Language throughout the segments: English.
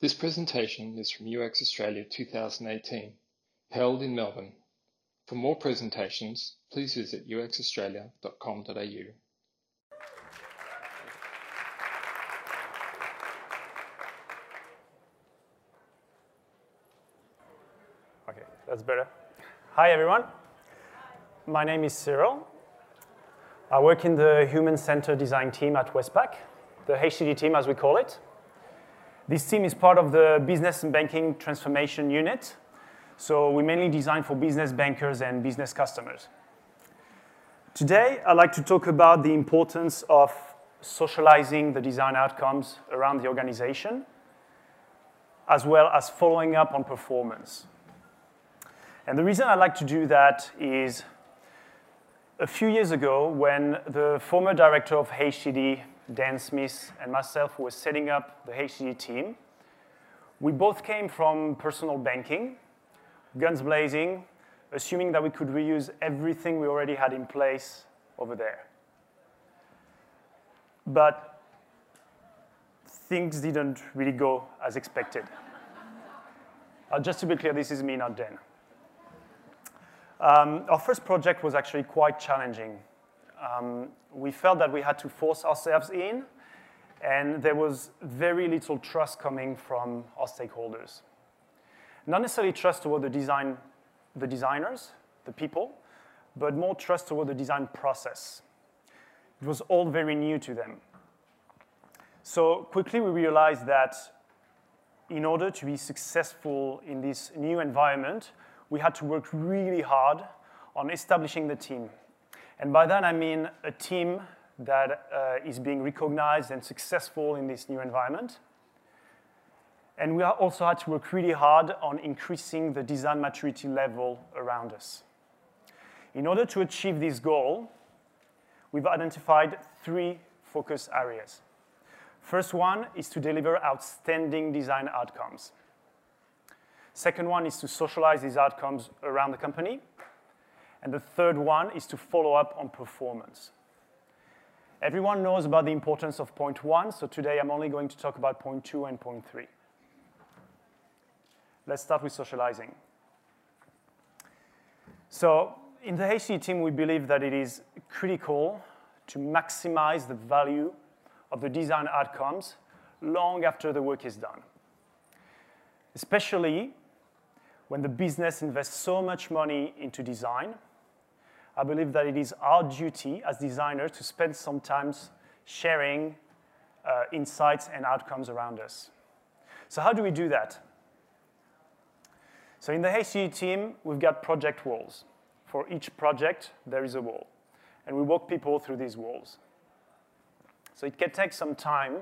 This presentation is from UX Australia 2018, held in Melbourne. For more presentations, please visit uxaustralia.com.au. Okay, that's better. Hi, everyone. My name is Cyril. I work in the human-centered design team at Westpac, the HCD team, as we call it. This team is part of the business and banking transformation unit. So we mainly design for business bankers and business customers. Today, I'd like to talk about the importance of socializing the design outcomes around the organization, as well as following up on performance. And the reason I like to do that is a few years ago, when the former director of HCD, Dan Smith, and myself who were setting up the HCD team, we both came from personal banking, guns blazing, assuming that we could reuse everything we already had in place over there. But things didn't really go as expected. Uh, just to be clear, this is me, not Dan. Um, our first project was actually quite challenging. Um, we felt that we had to force ourselves in, and there was very little trust coming from our stakeholders. Not necessarily trust toward the design, the designers, the people, but more trust toward the design process. It was all very new to them. So quickly we realized that in order to be successful in this new environment, we had to work really hard on establishing the team. And by that, I mean a team that uh, is being recognized and successful in this new environment. And we also had to work really hard on increasing the design maturity level around us. In order to achieve this goal, we've identified three focus areas. First one is to deliver outstanding design outcomes. Second one is to socialize these outcomes around the company. And the third one is to follow up on performance. Everyone knows about the importance of point one, so today I'm only going to talk about point two and point three. Let's start with socializing. So in the HCD team, we believe that it is critical to maximize the value of the design outcomes long after the work is done. Especially when the business invests so much money into design, I believe that it is our duty as designers to spend some time sharing uh, insights and outcomes around us. So how do we do that? So in the HCD team, we've got project walls. For each project, there is a wall. And we walk people through these walls. So it can take some time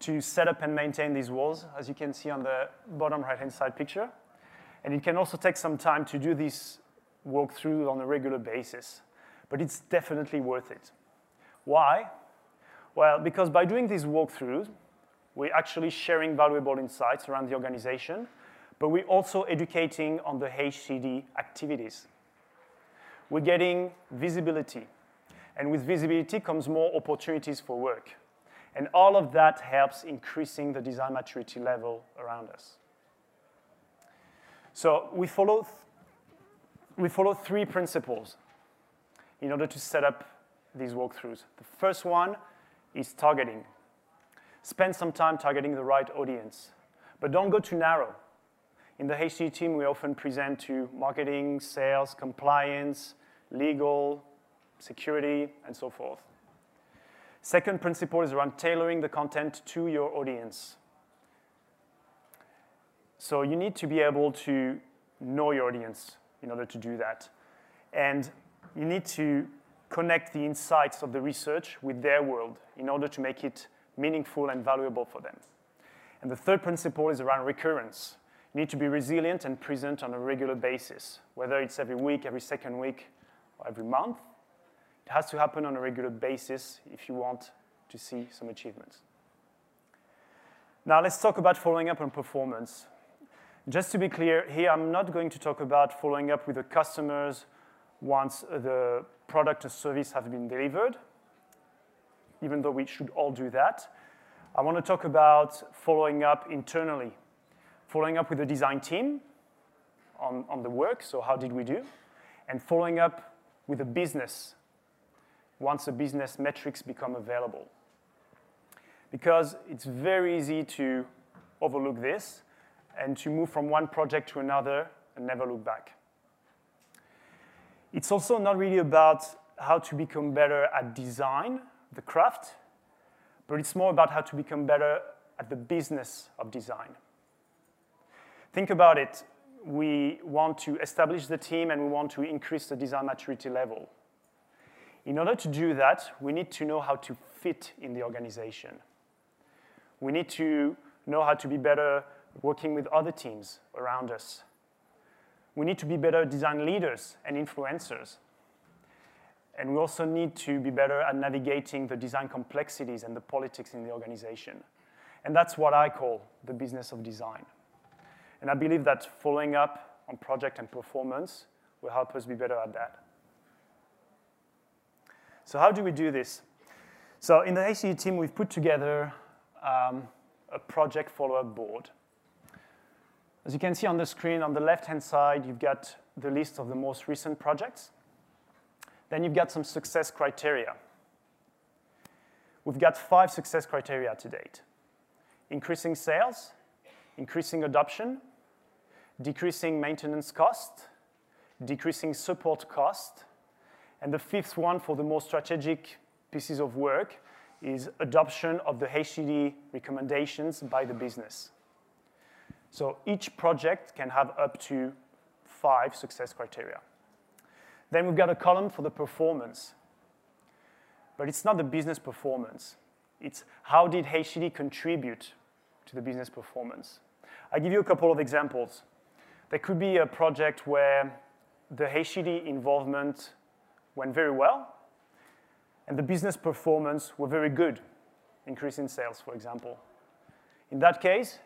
to set up and maintain these walls, as you can see on the bottom right-hand side picture. And it can also take some time to do this walkthrough on a regular basis. But it's definitely worth it. Why? Well, because by doing these walkthroughs, we're actually sharing valuable insights around the organization, but we're also educating on the HCD activities. We're getting visibility. And with visibility comes more opportunities for work. And all of that helps increasing the design maturity level around us. So we follow, we follow three principles in order to set up these walkthroughs. The first one is targeting. Spend some time targeting the right audience, but don't go too narrow. In the HCD team, we often present to marketing, sales, compliance, legal, security, and so forth. Second principle is around tailoring the content to your audience. So you need to be able to know your audience in order to do that. And you need to connect the insights of the research with their world in order to make it meaningful and valuable for them. And the third principle is around recurrence. You need to be resilient and present on a regular basis, whether it's every week, every second week, or every month. It has to happen on a regular basis if you want to see some achievements. Now let's talk about following up on performance. Just to be clear, here I'm not going to talk about following up with the customers once the product or service has been delivered, even though we should all do that. I want to talk about following up internally, following up with the design team on, on the work, so how did we do, and following up with the business once the business metrics become available. Because it's very easy to overlook this and to move from one project to another and never look back. It's also not really about how to become better at design, the craft, but it's more about how to become better at the business of design. Think about it. We want to establish the team and we want to increase the design maturity level. In order to do that, we need to know how to fit in the organization. We need to know how to be better working with other teams around us. We need to be better design leaders and influencers. And we also need to be better at navigating the design complexities and the politics in the organization. And that's what I call the business of design. And I believe that following up on project and performance will help us be better at that. So how do we do this? So in the HCD team, we've put together um, a project follow-up board. As you can see on the screen, on the left-hand side, you've got the list of the most recent projects. Then you've got some success criteria. We've got five success criteria to date. Increasing sales, increasing adoption, decreasing maintenance cost, decreasing support cost, and the fifth one for the more strategic pieces of work is adoption of the HCD recommendations by the business. So each project can have up to five success criteria. Then we've got a column for the performance. But it's not the business performance. It's how did HCD contribute to the business performance. i give you a couple of examples. There could be a project where the HCD involvement went very well, and the business performance were very good, increase in sales, for example. In that case,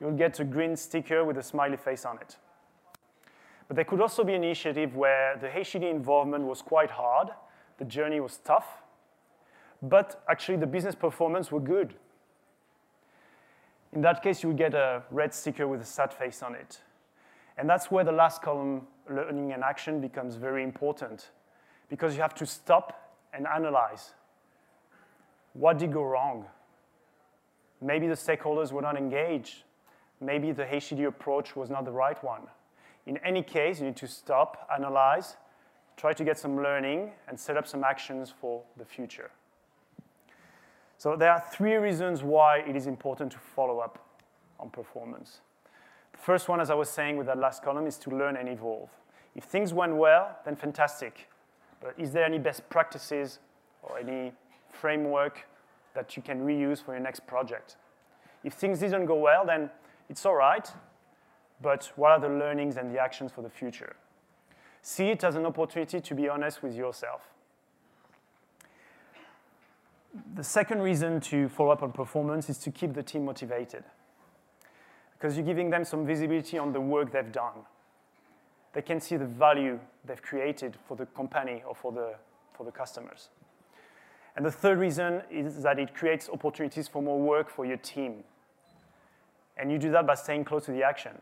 you'll get a green sticker with a smiley face on it. But there could also be an initiative where the HCD involvement was quite hard, the journey was tough, but actually the business performance were good. In that case, you would get a red sticker with a sad face on it. And that's where the last column, learning and action, becomes very important because you have to stop and analyze. What did go wrong? Maybe the stakeholders were not engaged. Maybe the HCD approach was not the right one. In any case, you need to stop, analyze, try to get some learning, and set up some actions for the future. So there are three reasons why it is important to follow up on performance. The first one, as I was saying with that last column, is to learn and evolve. If things went well, then fantastic. But is there any best practices or any framework that you can reuse for your next project? If things didn't go well, then it's all right, but what are the learnings and the actions for the future? See it as an opportunity to be honest with yourself. The second reason to follow up on performance is to keep the team motivated because you're giving them some visibility on the work they've done. They can see the value they've created for the company or for the, for the customers. And the third reason is that it creates opportunities for more work for your team. And you do that by staying close to the action.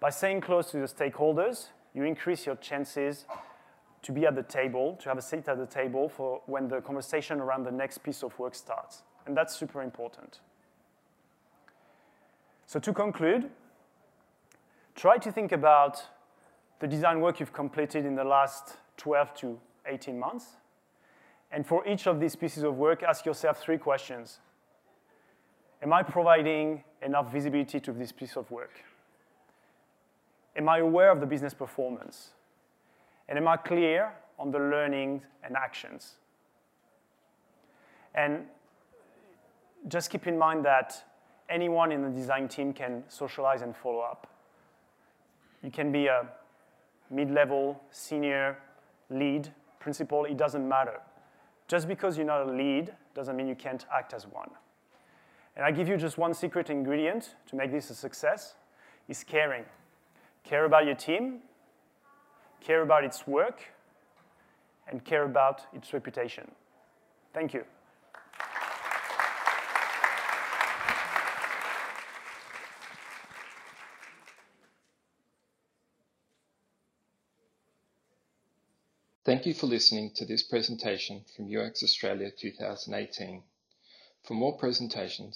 By staying close to the stakeholders, you increase your chances to be at the table, to have a seat at the table for when the conversation around the next piece of work starts. And that's super important. So to conclude, try to think about the design work you've completed in the last 12 to 18 months. And for each of these pieces of work, ask yourself three questions. Am I providing enough visibility to this piece of work? Am I aware of the business performance? And am I clear on the learnings and actions? And just keep in mind that anyone in the design team can socialize and follow up. You can be a mid-level, senior, lead, principal, it doesn't matter. Just because you're not a lead doesn't mean you can't act as one. And I give you just one secret ingredient to make this a success, is caring. Care about your team, care about its work, and care about its reputation. Thank you. Thank you for listening to this presentation from UX Australia 2018. For more presentations,